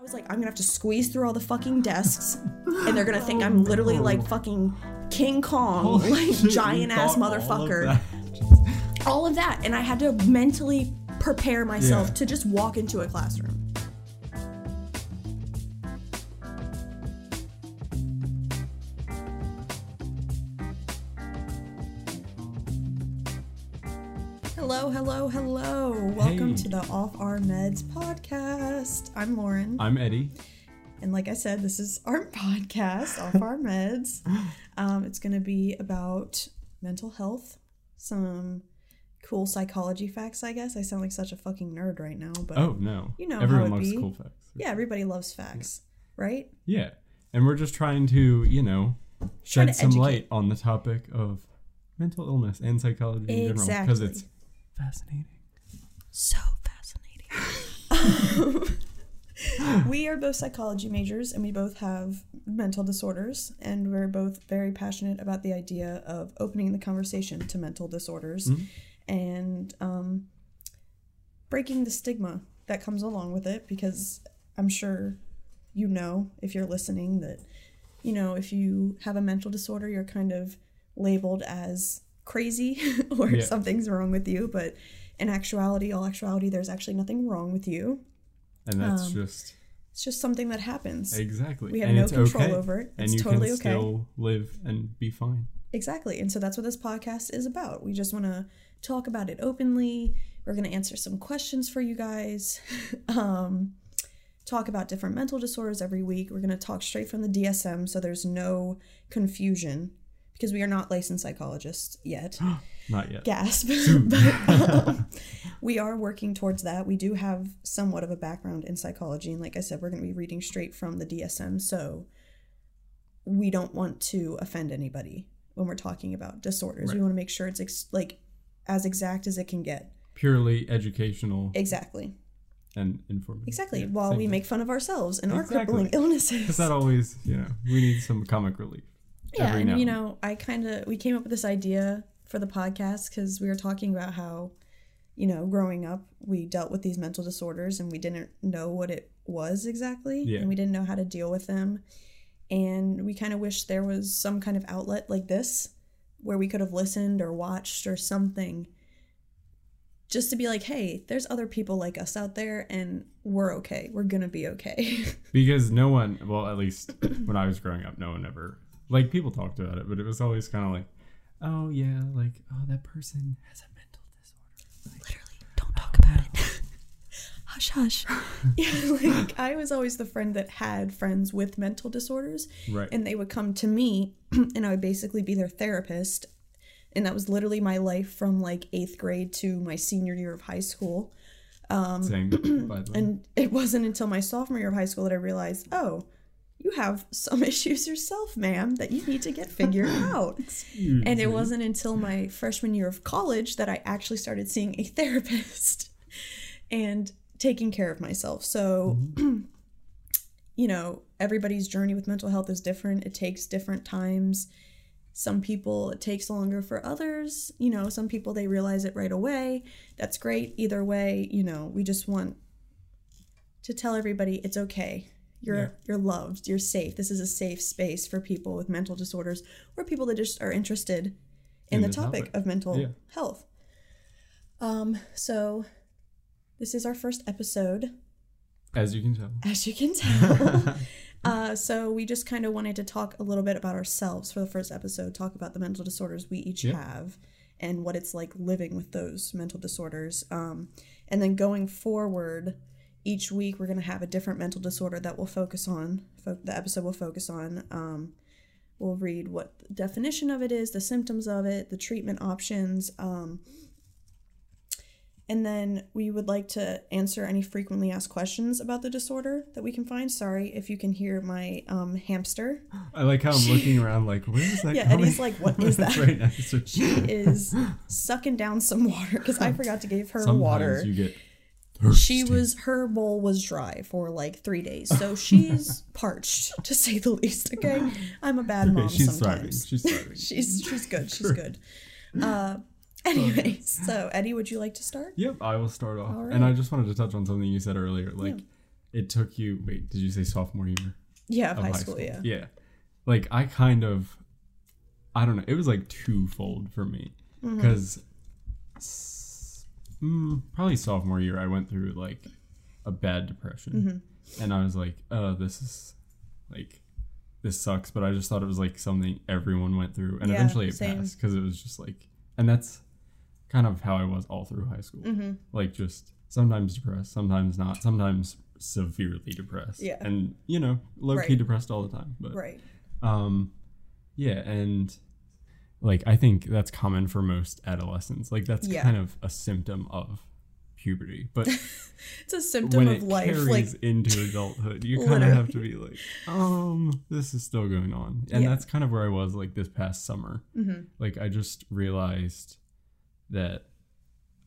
I was like, I'm gonna have to squeeze through all the fucking desks, and they're gonna think I'm oh, literally like fucking King Kong, Holy like shit, you giant ass thought all of motherfucker. that. All of that, and I had to mentally prepare myself Yeah. to just walk into a classroom. Hello, hello. Welcome Hey. to the Off Our Meds podcast. I'm Lauren. I'm Eddie. And like I said, this is our podcast, Off Our Meds. Um, it's going to be about mental health, some cool psychology facts, I guess. I sound like such a fucking nerd right now, but Oh no, You know everyone loves be. cool facts. yeah, everybody loves facts, right? Yeah, and we're just trying to, you know, shed some educate. light on the topic of mental illness and psychology in general because it's fascinating. So fascinating. we are both psychology majors and we both have mental disorders and we're both very passionate about the idea of opening the conversation to mental disorders Mhm. and um, breaking the stigma that comes along with it because i'm sure you know if you're listening that you know if you have a mental disorder you're kind of labeled as crazy or Yeah. something's wrong with you but in actuality all actuality there's actually nothing wrong with you And that's Um, just it's just something that happens exactly. we have and no control okay. over it It's and you totally can okay still live and be fine. Exactly. And so that's what this podcast is about. We just want to talk about it openly. We're going to answer some questions for you guys. um, talk about different mental disorders every week. We're going to talk straight from the DSM so there's no confusion because we are not licensed psychologists yet. Not yet. Gasp. but um, we are working towards that. We do have somewhat of a background in psychology. And like I said, we're going to be reading straight from the DSM. So we don't want to offend anybody when we're talking about disorders. We want to make sure it's ex- like as exact as it can get. Purely educational Exactly. and informative. Exactly. Yeah, While we thing. make fun of ourselves and our crippling illnesses. Because that always, you know, we need some comic relief. Yeah and you know i kind of we came up with this idea for the podcast because we were talking about how you know growing up we dealt with these mental disorders and we didn't know what it was exactly Yeah. and we didn't know how to deal with them. And we kind of wish there was some kind of outlet like this where we could have listened or watched or something just to be like hey there's other people like us out there and we're okay. We're gonna be okay. Because no one well at least when i was growing up no one ever like people talked about it but it was always kind of like oh yeah like oh that person has a mental disorder. Literally don't talk about it. Hush hush. Yeah like i was always the friend that had friends with mental disorders right. and they would come to me and i would basically be their therapist and that was literally my life from like eighth grade to my senior year of high school. Same by the way. um, and it wasn't until my sophomore year of high school that i realized oh you have some issues yourself ma'am that you need to get figured out Excuse and it me. wasn't until my freshman year of college that I actually started seeing a therapist and taking care of myself. So, mm-hmm. you know, everybody's journey with mental health is different. It takes different times. Some people it takes longer for others. You know, some people they realize it right away. That's great. Either way, you know, we just want to tell everybody it's okay. You're Yeah. you're loved. You're safe. This is a safe space for people with mental disorders or people that just are interested in, In the, the topic, topic. of mental Yeah. health. Um, so this is our first episode, as you can tell as you can tell. uh, so we just kind of wanted to talk a little bit about ourselves for the first episode, talk about the mental disorders we each Yeah. have and what it's like living with those mental disorders. Um, and then going forward, each week we're going to have a different mental disorder that we'll focus on. Fo- the episode will focus on. Um, we'll read what the definition of it is, the symptoms of it, the treatment options. Um, and then we would like to answer any frequently asked questions about the disorder that we can find. Sorry if you can hear my um, hamster. i like how i'm looking around like where is that Yeah, coming? Eddie's like, "What is that?" right next to She is sucking down some water because I forgot to give her Sometimes water. you get she was her bowl was dry for like three days, so she's parched to say the least. Okay, I'm a bad okay mom she's thriving she's thriving she's she's good. She's good. Uh, anyways, so Eddie, would you like to start? Yep, I will start off. All And I just wanted to touch on something you said earlier. Like, it took you. Wait, did you say sophomore year? Yeah, of, of high, school, yeah. Yeah. Like I kind of I don't know, it was like twofold for me Mm-hmm. Mm, probably sophomore year I went through like a bad depression. Mm-hmm. And I was like, "Oh, this is like this sucks," but I just thought it was like something everyone went through and Yeah, eventually it same. passed cuz it was just like and that's kind of how I was all through high school. Mm-hmm. Like just sometimes depressed, sometimes not, sometimes severely depressed. Yeah. And you know, low key Right. depressed all the time. But Right. um yeah, and like I think that's common for most adolescents. Like that's Yeah. kind of a symptom of puberty. But It's a symptom of it life. carries Like into adulthood, you kind of have to be like, um, this is still going on. And Yeah. that's kind of where I was like this past summer. Mhm. Like I just realized that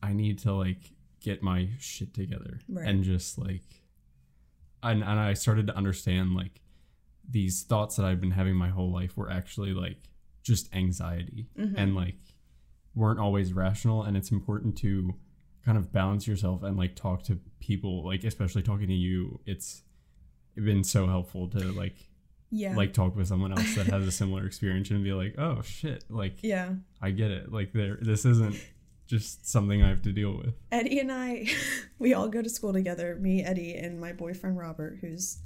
I need to like get my shit together Right. and just like and, and I started to understand like these thoughts that I've been having my whole life were actually like just anxiety Mhm. and like weren't always rational and it's important to kind of balance yourself and like talk to people like especially talking to you it's been so helpful to like yeah. like talk with someone else that has a similar experience and be like oh shit like yeah. I get it like there this isn't just something I have to deal with Eddie and I, we all go to school together. Me, Eddie, and my boyfriend Robert, who's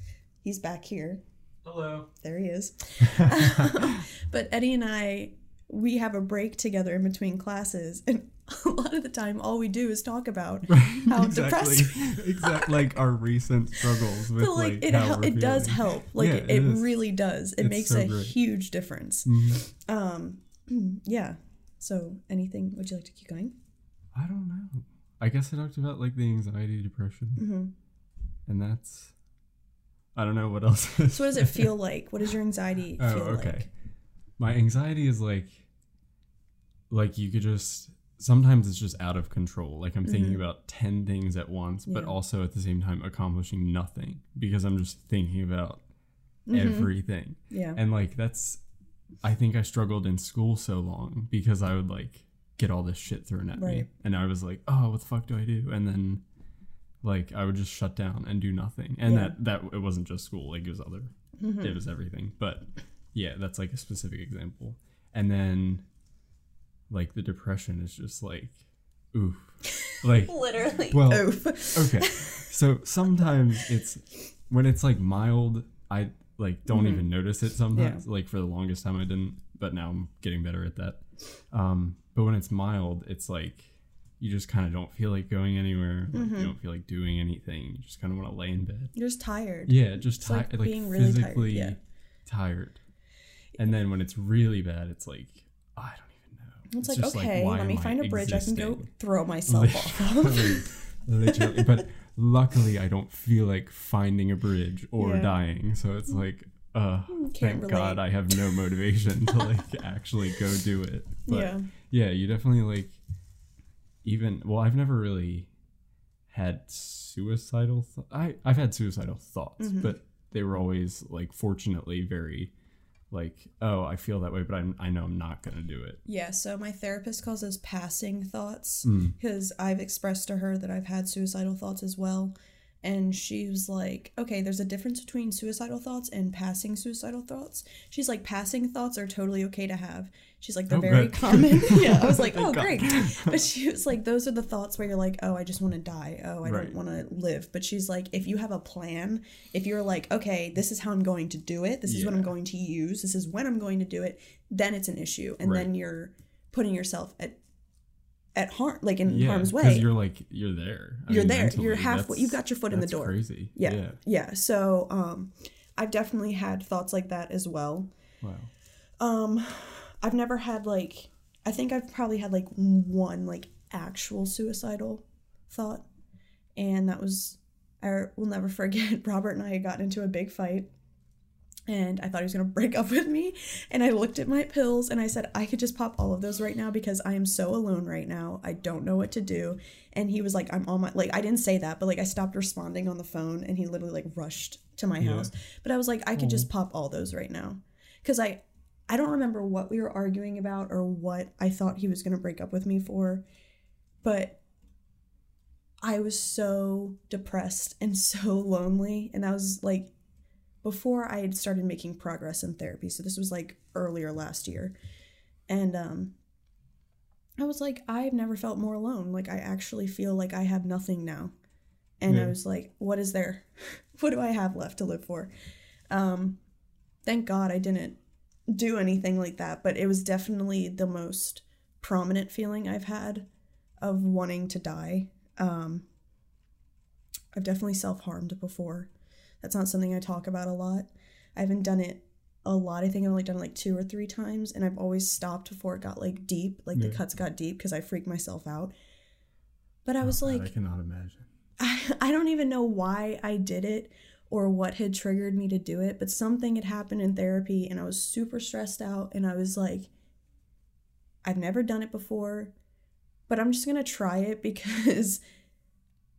he's back here. Hello There he is. but Eddie and I, we have a break together in between classes, and a lot of the time, all we do is talk about how exactly depressed. exactly like our recent struggles with But like, like, it, hel- it does help. Like Yeah, it, it it really does. It It's makes so a great. huge difference. Mhm. Um, yeah. So, anything? Would you like to keep going? I don't know. I guess I talked about like the anxiety, depression, hmm and that's. I don't know what else. is. So, what does it feel like? What does your anxiety Oh, feel okay. like? My anxiety is like, like you could just. Sometimes it's just out of control. Like I'm thinking Mhm. about ten things at once, but also at the same time accomplishing nothing because I'm just thinking about Mhm. everything. Yeah. And like that's I think I struggled in school so long because I would like get all this shit thrown at me. And I was like, Oh, what the fuck do I do? And then like I would just shut down and do nothing. And Yeah. that that it wasn't just school, like it was other Mhm. it was everything. But yeah, that's like a specific example. And then like the depression is just like oof. Like Literally. Well, Oof. okay. So sometimes it's when it's like mild, I like don't Mhm. even notice it sometimes. Like for the longest time I didn't, but now I'm getting better at that. Um, but when it's mild, it's like you just kind of don't feel like going anywhere. Like, Mhm. You don't feel like doing anything. You just kind of want to lay in bed. You're just tired. Yeah, just It's like like, being really tired, physically yeah. tired. And then when it's really bad, it's like I don't even know. It's, like, just okay, why let me find a bridge I can go throw myself off literally, literally. But luckily, I don't feel like finding a bridge or Yeah. dying. So it's like, uh, Can't thank relate. God I have no motivation to like actually go do it. But yeah. yeah, you definitely like even. Well, I've never really had suicidal. Th- I I've had suicidal thoughts, Mhm. but they were always like fortunately very like oh I feel that way, but I'm, I know I'm not gonna do it. Yeah, so my therapist calls those passing thoughts Mm. because I've expressed to her that I've had suicidal thoughts as well. And she was like, okay, there's a difference between suicidal thoughts and passing suicidal thoughts. She's like, passing thoughts are totally okay to have. She's like, they're Oh, very good. common. yeah, I was like, oh, God. great. But she was like, those are the thoughts where you're like, oh, I just want to die. Oh, I Right. don't want to live. But she's like, if you have a plan, if you're like, okay, this is how I'm going to do it, this is what I'm going to use, this is when I'm going to do it, then it's an issue. And Right. then you're putting yourself at at harm like in Yeah, harm's way. Because you're like you're there. I You're mean, there. mentally, You're halfway. You've got your foot in the that's door. Crazy. Yeah. yeah. Yeah. So um I've definitely had thoughts like that as well. Wow. Um I've never had like I think I've probably had like one like actual suicidal thought. And that was I will never forget Robert and I had gotten into a big fight and I thought he was to break up with me and I looked at my pills and I said I could just pop all of those right now because I am so alone right now. I don't know what to do. And he was like I'm on my like I didn't say that, but like I stopped responding on the phone and he literally like rushed to my Yeah. house. But I was like I could just mm-hmm. pop all those right now. Cuz I I don't remember what we were arguing about or what I thought he was to break up with me for. But I was so depressed and so lonely. And that was like before I had started making progress in therapy. So this was like earlier last year. And um I was like, I've never felt more alone. Like I actually feel like I have nothing now. And I was like, what is there? what do I have left to live for? Um thank God I didn't do anything like that, but it was definitely the most prominent feeling I've had of wanting to die. Um, I've definitely self harmed before. That's not something I talk about a lot. I haven't done it a lot. I think I've only done it like two or three times, and I've always stopped before it got like deep, like the cuts got deep because I freaked myself out. But I oh, was Oh, like, God, I cannot imagine. I, I don't even know why I did it or what had triggered me to do it, but something had happened in therapy and I was super stressed out and I was like, I've never done it before, but I'm just going to try it because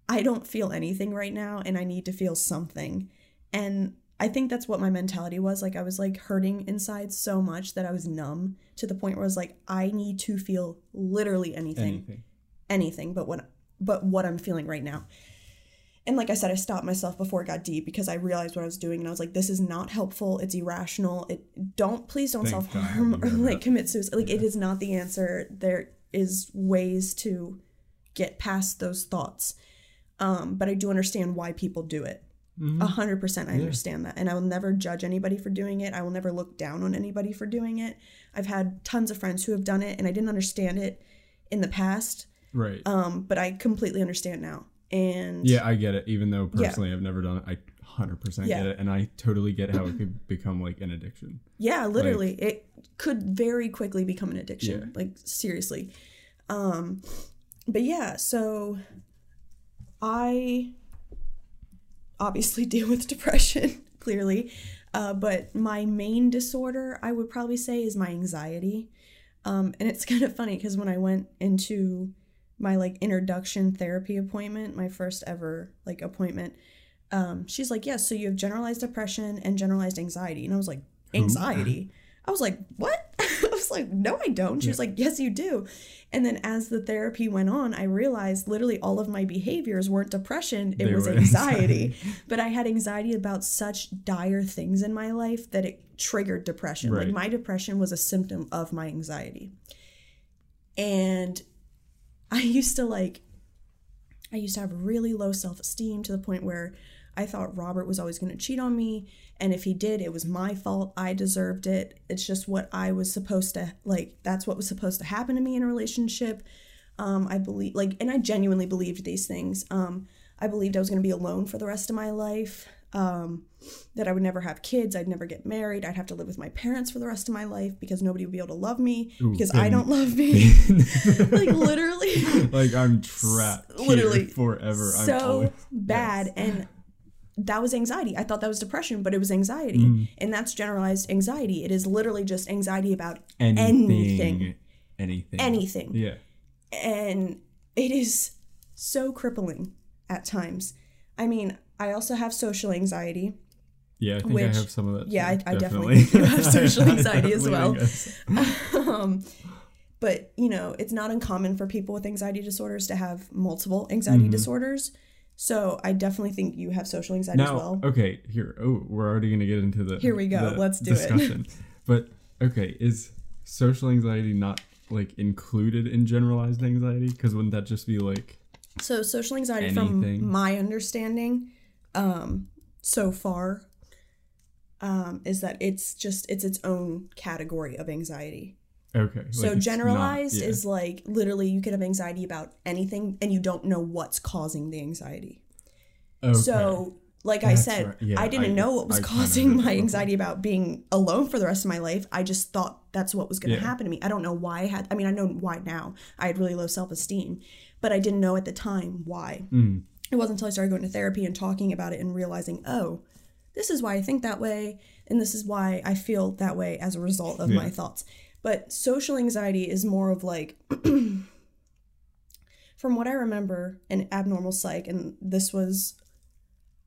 I don't feel anything right now and I need to feel something. And I think that's what my mentality was. Like, I was like hurting inside so much that I was numb to the point where I was like, I need to feel literally anything Anything. anything but what but what I'm feeling right now. And like I said, I stopped myself before it got deep because I realized what I was doing and I was like, this is not helpful. It's irrational. It don't please don't self harm or like commit suicide. Like it is not the answer. There is ways to get past those thoughts. Um, but I do understand why people do it. Mhm. A hundred percent, I understand that, and I will never judge anybody for doing it. I will never look down on anybody for doing it. I've had tons of friends who have done it, and I didn't understand it in the past, Right. um, but I completely understand now. And yeah, I get it. Even though Yeah. personally I've never done it, I 100% get it. And I totally get how it could become like an addiction. yeah, literally, it could very quickly become an addiction. Yeah. Like seriously. Um, but yeah, so I obviously deal with depression clearly, uh, but my main disorder I would probably say is my anxiety. Um, and it's kind of funny because when I went into my like introduction therapy appointment, my first ever like appointment, um, she's like, "Yes, so you have generalized depression and generalized anxiety," and I was like, "Anxiety." I was like, "What?" Was like, "No, I don't." She was like, "Yes, you do." And then as the therapy went on, I realized literally all of my behaviors weren't depression; it They was anxiety. anxiety. but I had anxiety about such dire things in my life that it triggered depression. Like my depression was a symptom of my anxiety. And I used to like I used to have really low self-esteem to the point where I thought Robert was always going to cheat on me and if he did it was my fault. I deserved it. It's just what I was supposed to like that's what was supposed to happen to me in a relationship. Um I believe like and I genuinely believed these things. Um I believed I was going to be alone for the rest of my life. Um that I would never have kids, I'd never get married, I'd have to live with my parents for the rest of my life because nobody would be able to love me Ooh, because I don't love me. like literally like I'm trapped literally here forever. I'm so always, bad and that was anxiety i thought that was depression but it was anxiety Mm. and that's generalized anxiety it is literally just anxiety about anything, anything. anything, anything Yeah. and it is so crippling at times i mean i also have social anxiety Yeah, I think I have some of that. yeah, too, I- I definitely do have social anxiety as well. um, but you know it's not uncommon for people with anxiety disorders to have multiple anxiety Mm-hmm. disorders so i definitely think you have social anxiety as Now, well okay, here. Oh, we're already gonna get into the. Here we go, let's do it. discussion. But okay, is social anxiety not like included in generalized anxiety? Because wouldn't that just be like So social anxiety, Anything. from my understanding, um, so far, um, is that it's just it's its own category of anxiety. Okay? So like it's not- generalized yeah. is like literally you could have anxiety about anything and you don't know what's causing the anxiety. okay. So like I said, right. Yeah, I didn't I- know what was I causing my anxiety about being alone for the rest of my life. I just thought that's what was going to Yeah. happen to me. I don't know why I had I mean I know why now. I had really low self-esteem, but I didn't know at the time why. Mm. It wasn't until I started going to therapy and talking about it and realizing, "Oh, this is why I think that way and this is why I feel that way as a result of Yeah. my thoughts." But social anxiety is more of like from what I remember in abnormal psych, and this was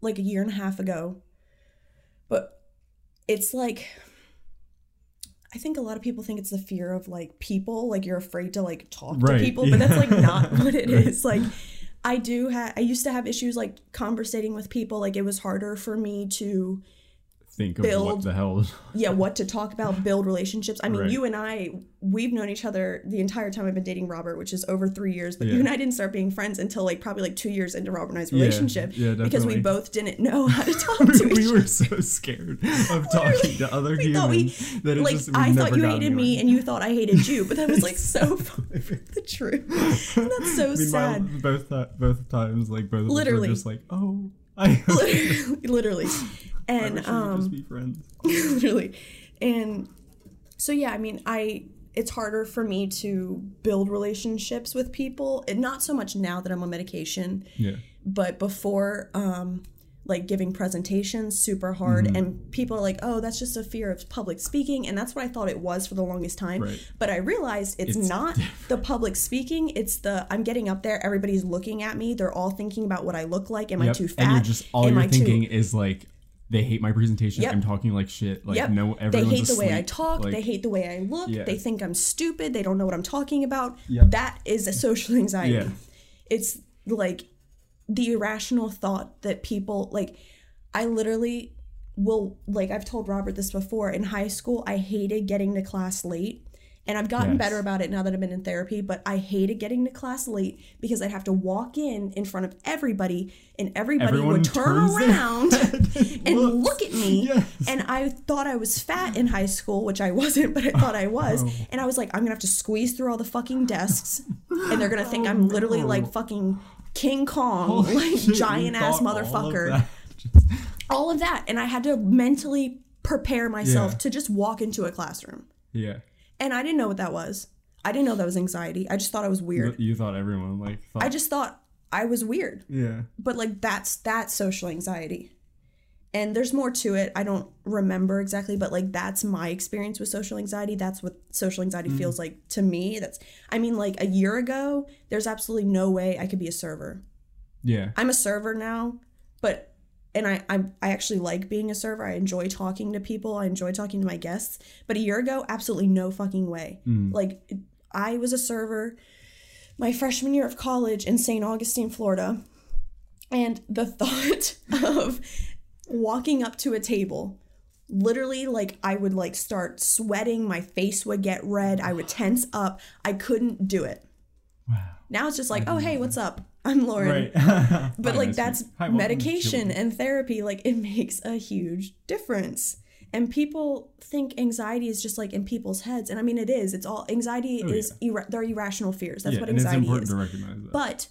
like a year and a half ago, but it's like I think a lot of people think it's the fear of like people, like you're afraid to like talk Right, to people, but that's like not what it Right. is. Like I do have. I used to have issues like conversating with people. Like it was harder for me to Think of what Build- the hell. yeah what to talk about build relationships i mean Right. you and i we've known each other the entire time i've been dating robert which is over three years but you and i didn't start being friends until like probably like two years into robert and i's relationship yeah, because we both didn't know how to talk to each other we were so scared of talking to other we thought we- that it like just we i thought you hated me and you thought i hated you but that was like so far the truth and that's so sad both ti- both times, like both of Literally. us were just like, oh, I, literally, literally. I and could um just be friends. literally and so yeah i mean i it's harder for me to build relationships with people and not so much now that i'm on medication Yeah, but before um like giving presentations super hard Mm-hmm. and people are like oh that's just a fear of public speaking and that's what i thought it was for the longest time Right. but i realized it's, It's not the public speaking it's the i'm getting up there everybody's looking at me they're all thinking about what i look like am i too fat and you're just all am you're I too- thinking is like they hate my presentation. Yep. I'm talking like shit. Like Yep. no, they everyone's hate the way I talk. Like, they hate the way I look. Yeah. They think I'm stupid. They don't know what I'm talking about. Yep. That is a social anxiety. Yeah. It's like the irrational thought that people like. I literally will like I've told Robert this before. In high school, I hated getting to class late. And I've gotten Yes. better about it now that I've been in therapy, but I hated getting to class late because I'd have to walk in in front of everybody and everybody Everyone would turn around and look at me Yes. and I thought I was fat in high school, which I wasn't, but I thought I was. Oh. And I was like, I'm gonna have to squeeze through all the fucking desks, and they're gonna think oh, I'm literally no. like fucking King Kong, Holy like shit, giant ass thought all of motherfucker. All of that, and I had to mentally prepare myself Yeah. to just walk into a classroom, Yeah, and I didn't know what that was. I didn't know that was anxiety. I just thought I was weird. you thought everyone like thought. I just thought I was weird. yeah, but like that's that's social anxiety and there's more to it i don't remember exactly but like that's my experience with social anxiety that's what social anxiety mm-hmm. feels like to me that's i mean like a year ago there's absolutely no way i could be a server yeah, i'm a server now but and I, I i actually like being a server. I enjoy talking to people. I enjoy talking to my guests. But a year ago absolutely no fucking way. Like i was a server my freshman year of college in st augustine florida. And the thought of walking up to a table literally like i would like start sweating. My face would get red. I would tense up. I couldn't do it. Wow. now it's just like oh hey what's up i'm lauren. Right, but like that's Hi, medication and therapy. Like it makes a huge difference. And people think anxiety is just like in people's heads. And i mean it is. It's all anxiety Oh, is ira- they're irrational fears. That's yeah, what anxiety is. to recognize that. but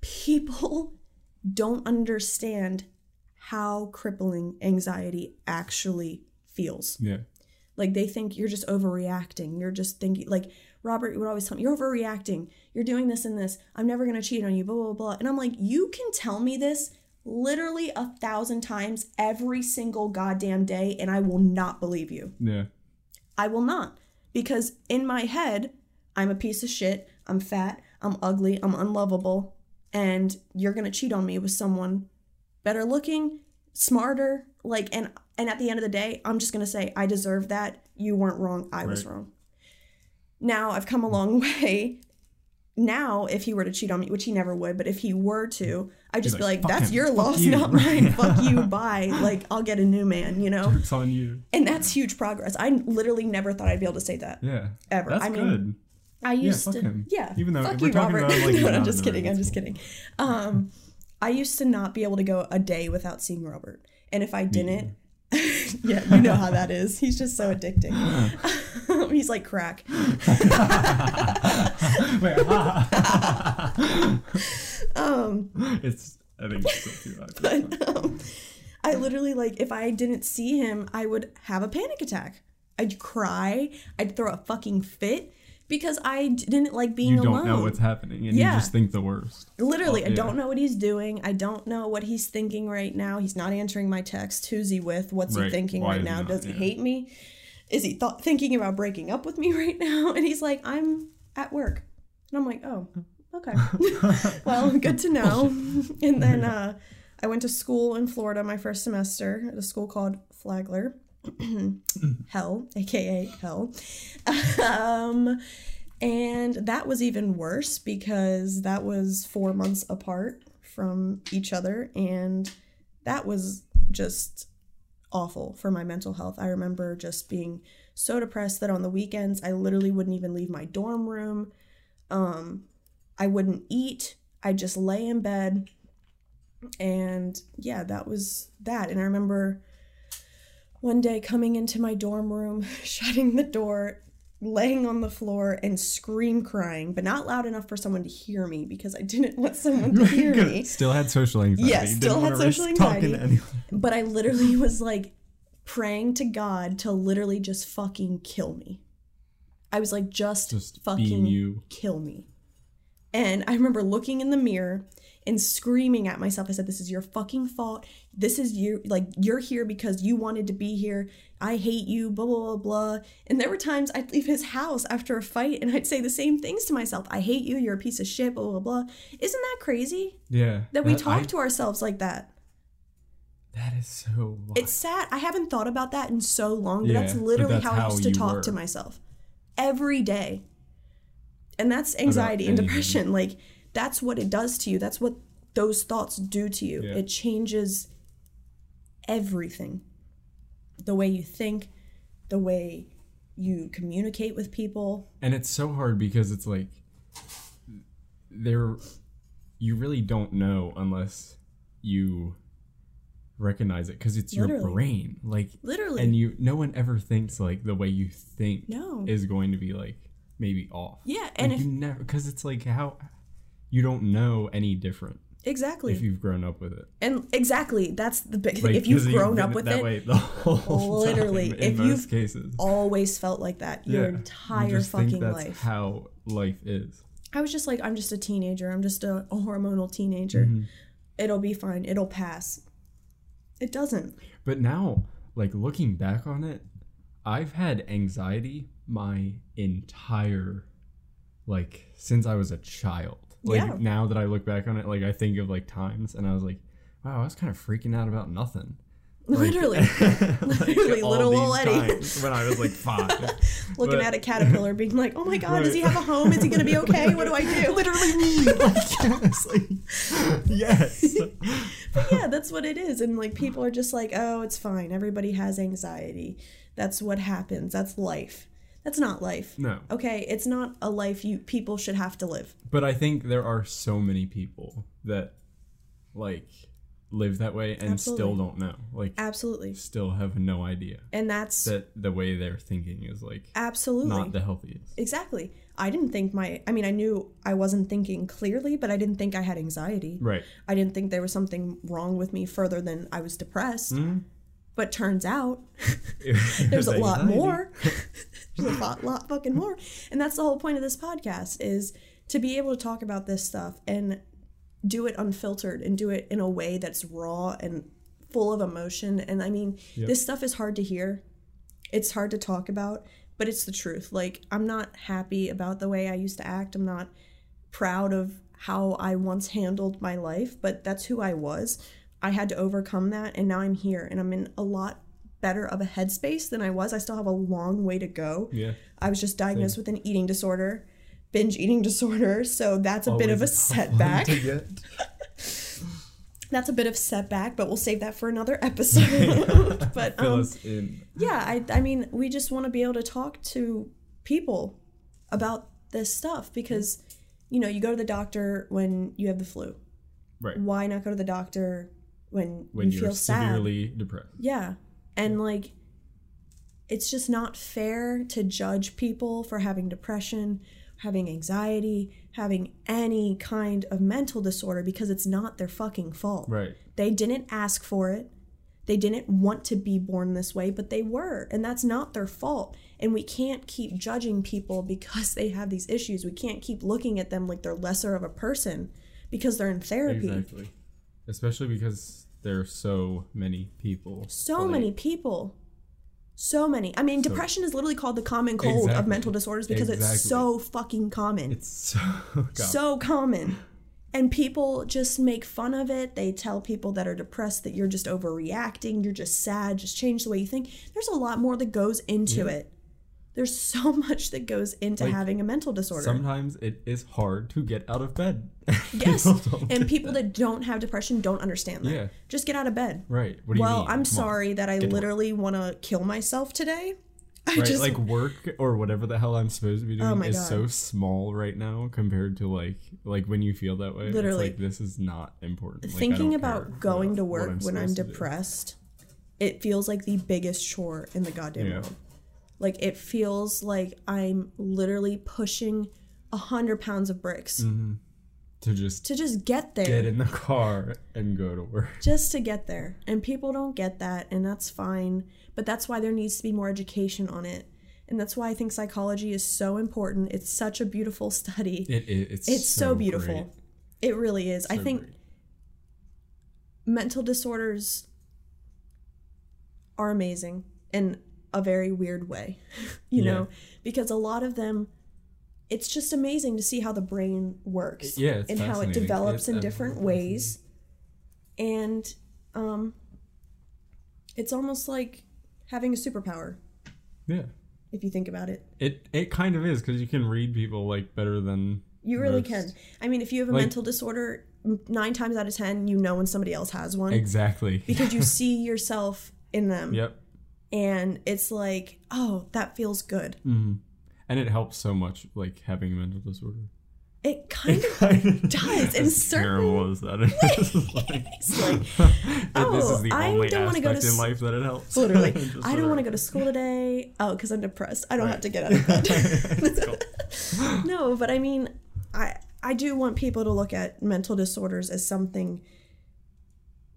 people don't understand how crippling anxiety actually feels. Yeah, like they think you're just overreacting. You're just thinking like Robert you would always tell me, You're overreacting. You're doing this and this. I'm never gonna cheat on you, blah blah blah. And I'm like, you can tell me this literally a thousand times every single goddamn day, and I will not believe you. yeah, I will not. Because in my head, I'm a piece of shit, I'm fat, I'm ugly, I'm unlovable, and you're gonna cheat on me with someone better looking, smarter, like and and at the end of the day, I'm just gonna say, I deserve that. You weren't wrong, I was wrong. Now I've come a long way. Now, if he were to cheat on me, which he never would, but if he were to, I'd just He's be like, like, that's him. your Fuck loss, you." not mine. Fuck you, bye. Like, I'll get a new man, you know? Joke's on you. And that's huge progress. I literally never thought I'd be able to say that. Yeah, Ever. That's I mean, good. I used fuck to, him. yeah. Even though fuck we're you, talking Robert. about, like, no, I'm just kidding. I'm it's just kidding. Um, I used to not be able to go a day without seeing Robert, and if I didn't, yeah, you know how that is. He's just so addicting. He's like crack. Um, it's. I think it's too hard. but um, I literally like if I didn't see him, I would have a panic attack. I'd cry. I'd throw a fucking fit because I didn't like being alone. You don't alone. know what's happening, and Yeah. you just think the worst. Literally, Oh, I yeah. don't know what he's doing. I don't know what he's thinking right now. He's not answering my text. Who's he with? What's he thinking Why right he now? not? Does he Yeah. hate me? Is he th- thinking about breaking up with me right now? And he's like, I'm at work. And I'm like, oh, okay. well, good to know. and then uh, I went to school in Florida my first semester at a school called Flagler. Hell, aka Hell. um, And that was even worse because that was four months apart from each other. And that was just awful for my mental health. I remember just being so depressed that on the weekends, I literally wouldn't even leave my dorm room. Um, I wouldn't eat. I'd just lay in bed. And yeah, that was that. And I remember one day coming into my dorm room, shutting the door, laying on the floor and scream crying, but not loud enough for someone to hear me because I didn't want someone to hear me. Still had social anxiety. Yeah, still had social anxiety. But I literally was like praying to God to literally just fucking kill me. I was like, just, Just fucking kill me. And I remember looking in the mirror and screaming at myself. I said, This is your fucking fault. This is you. Like, you're here because you wanted to be here. I hate you, blah, blah, blah, blah. And there were times I'd leave his house after a fight and I'd say the same things to myself. I hate you. You're a piece of shit, blah, blah, blah. Isn't that crazy Yeah. that we I- talk to ourselves like that? That is so. wild. It's sad. I haven't thought about that in so long, but Yeah, that's but literally that's how, I used to talk were. to myself every day. And that's anxiety and depression. Like, that's what it does to you. That's what those thoughts do to you. Yeah. It changes everything the way you think, the way you communicate with people. and it's so hard because it's like there you really don't know unless you recognize it because it's your brain like Literally. and you no one ever thinks like the way you think No. is going to be like maybe off yeah. And like if, you never because it's like how you don't know any different exactly. if you've grown up with it and exactly. That's the big thing. like if you've grown up with that it, way the whole Literally, time, if you've cases always felt like that your Yeah. You entire just think fucking that's life. how life is I was just like, I'm just a teenager. I'm just a, a hormonal teenager. Mm-hmm. It'll be fine. It'll pass. It doesn't. But now, like looking back on it, I've had anxiety my entire like since I was a child. Like Yeah. now that I look back on it, like I think of like times and I was like, wow, I was kind of freaking out about nothing. Like- Literally. like, Literally, all little these ol' Eddie. when I was like five. Looking But- at a caterpillar, being like, "Oh my god, does he have a home? Is he gonna be okay? What do I do?" Literally me. Like yes. Like, yes. But yeah, that's what it is. And like people are just like, "Oh, it's fine. Everybody has anxiety. That's what happens. That's life." That's not life. No. Okay, it's not a life you people should have to live. But I think there are so many people that like live that way and still don't know. Like Absolutely. still have no idea And that's that the way they're thinking is like absolutely not the healthiest. Exactly. I didn't think my I mean I knew I wasn't thinking clearly, but I didn't think I had anxiety. Right. I didn't think there was something wrong with me further than I was depressed. Mhm. But turns out there's a lot more. there's a lot, lot fucking more. And that's the whole point of this podcast is to be able to talk about this stuff and do it unfiltered and do it in a way that's raw and full of emotion. And I mean, Yep. this stuff is hard to hear. It's hard to talk about, but it's the truth. Like I'm not happy about the way I used to act. I'm not proud of how I once handled my life, but that's who I was. I had to overcome that and now I'm here and I'm in a lot better of a headspace than I was. I still have a long way to go. Yeah. I was just diagnosed with an eating disorder, binge eating disorder, so that's a bit of a Always one setback. That's a bit of setback, but we'll save that for another episode. but Fill um, us in. yeah, I, I mean, we just want to be able to talk to people about this stuff because, you know, you go to the doctor when you have the flu. Right. Why not go to the doctor when, When you feel sad? severely depressed. Yeah. And like, it's just not fair to judge people for having depression, having anxiety, having any kind of mental disorder because it's not their fucking fault. Right. They didn't ask for it. They didn't want to be born this way, but they were. And that's not their fault. And we can't keep judging people because they have these issues. We can't keep looking at them like they're lesser of a person because they're in therapy. Exactly. Especially because there are so many people. So many people. So many. I mean, depression is literally called the common cold of mental disorders because it's so fucking common. It's so God. so common. And people just make fun of it. They tell people that are depressed that you're just overreacting, you're just sad, just change the way you think. There's a lot more that goes into it. There's so much that goes into Like, having a mental disorder. Sometimes it is hard to get out of bed. yes. People and people that don't have depression don't understand that. Yeah. Just get out of bed. Right. What do you Well, mean? I'm Come on. sorry that I Get literally want to kill myself today. I Right, just like work or whatever the hell I'm supposed to be oh doing Oh is God. so small right now compared to like like when you feel that way. Literally. it's like this is not important. Like, thinking about going to work I'm when I'm supposed to do. depressed, it feels like the biggest chore in the goddamn Yeah. world. Like it feels like I'm literally pushing a hundred pounds of bricks mm-hmm. to just to just get there. get in the car and go to work. just to get there. And people don't get that, and that's fine. But that's why there needs to be more education on it. And that's why I think psychology is so important. It's such a beautiful study. It, it it's it's so, beautiful. great. It really is. I think great. mental disorders are amazing in a very weird way, you Yeah. know, because a lot of them, it's just amazing to see how the brain works Yeah, and how it develops It's in different ways. And um, it's almost like having a superpower yeah. if you think about it. It it kind of is because you can read people like better than You really most. can. I mean, if you have a Like- mental disorder, nine times out of ten, you know when somebody else has one exactly. because you see yourself in them. yep. And it's like, oh, that feels good. hmm And it helps so much, like having a mental disorder. It kind of kind of does, in As certain terrible that is. like, It's like, this oh, is the I only don't wanna go to in life that it helps. literally, I don't want to go to school today. Oh, because I'm depressed. I don't Right. have to get out of bed. No, but I mean, I I do want people to look at mental disorders as something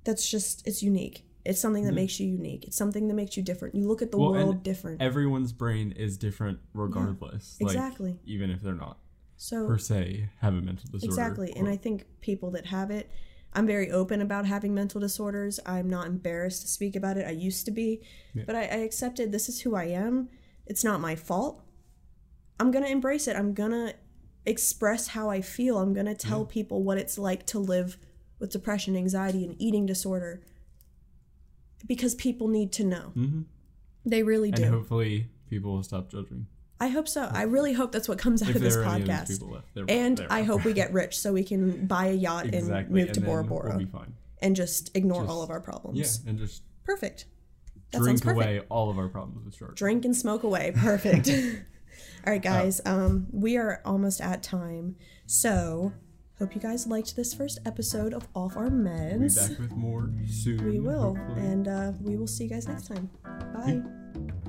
that's just it's unique. It's something that mm-hmm. makes you unique. It's something that makes you different. You look at the Well, world different. Everyone's brain is different regardless. Like, exactly. even if they're not So per se have a mental disorder. Exactly. And I think people that have it, I'm very open about having mental disorders. I'm not embarrassed to speak about it. I used to be, Yeah. but I, I accepted this is who I am. It's not my fault. I'm going to embrace it. I'm going to express how I feel. I'm going to tell people what it's like to live with depression, anxiety, and eating disorder because people need to know. Mhm. They really and do. hopefully people will stop judging. I hope so. I really hope that's what comes out If of this there are any of those podcast. left, And I hope we get rich so we can buy a yacht exactly, and move to and then Bora Bora We'll be fine. and just ignore Just- all of our problems. Yeah, and just Perfect. That drink perfect. away all of our problems with sharks. Drink and smoke away. Perfect. all right, guys. Oh. Um, we are almost at time. So, hope you guys liked this first episode of Off Our We'll be back with more soon. We will. hopefully. And uh, we will see you guys next time. Bye.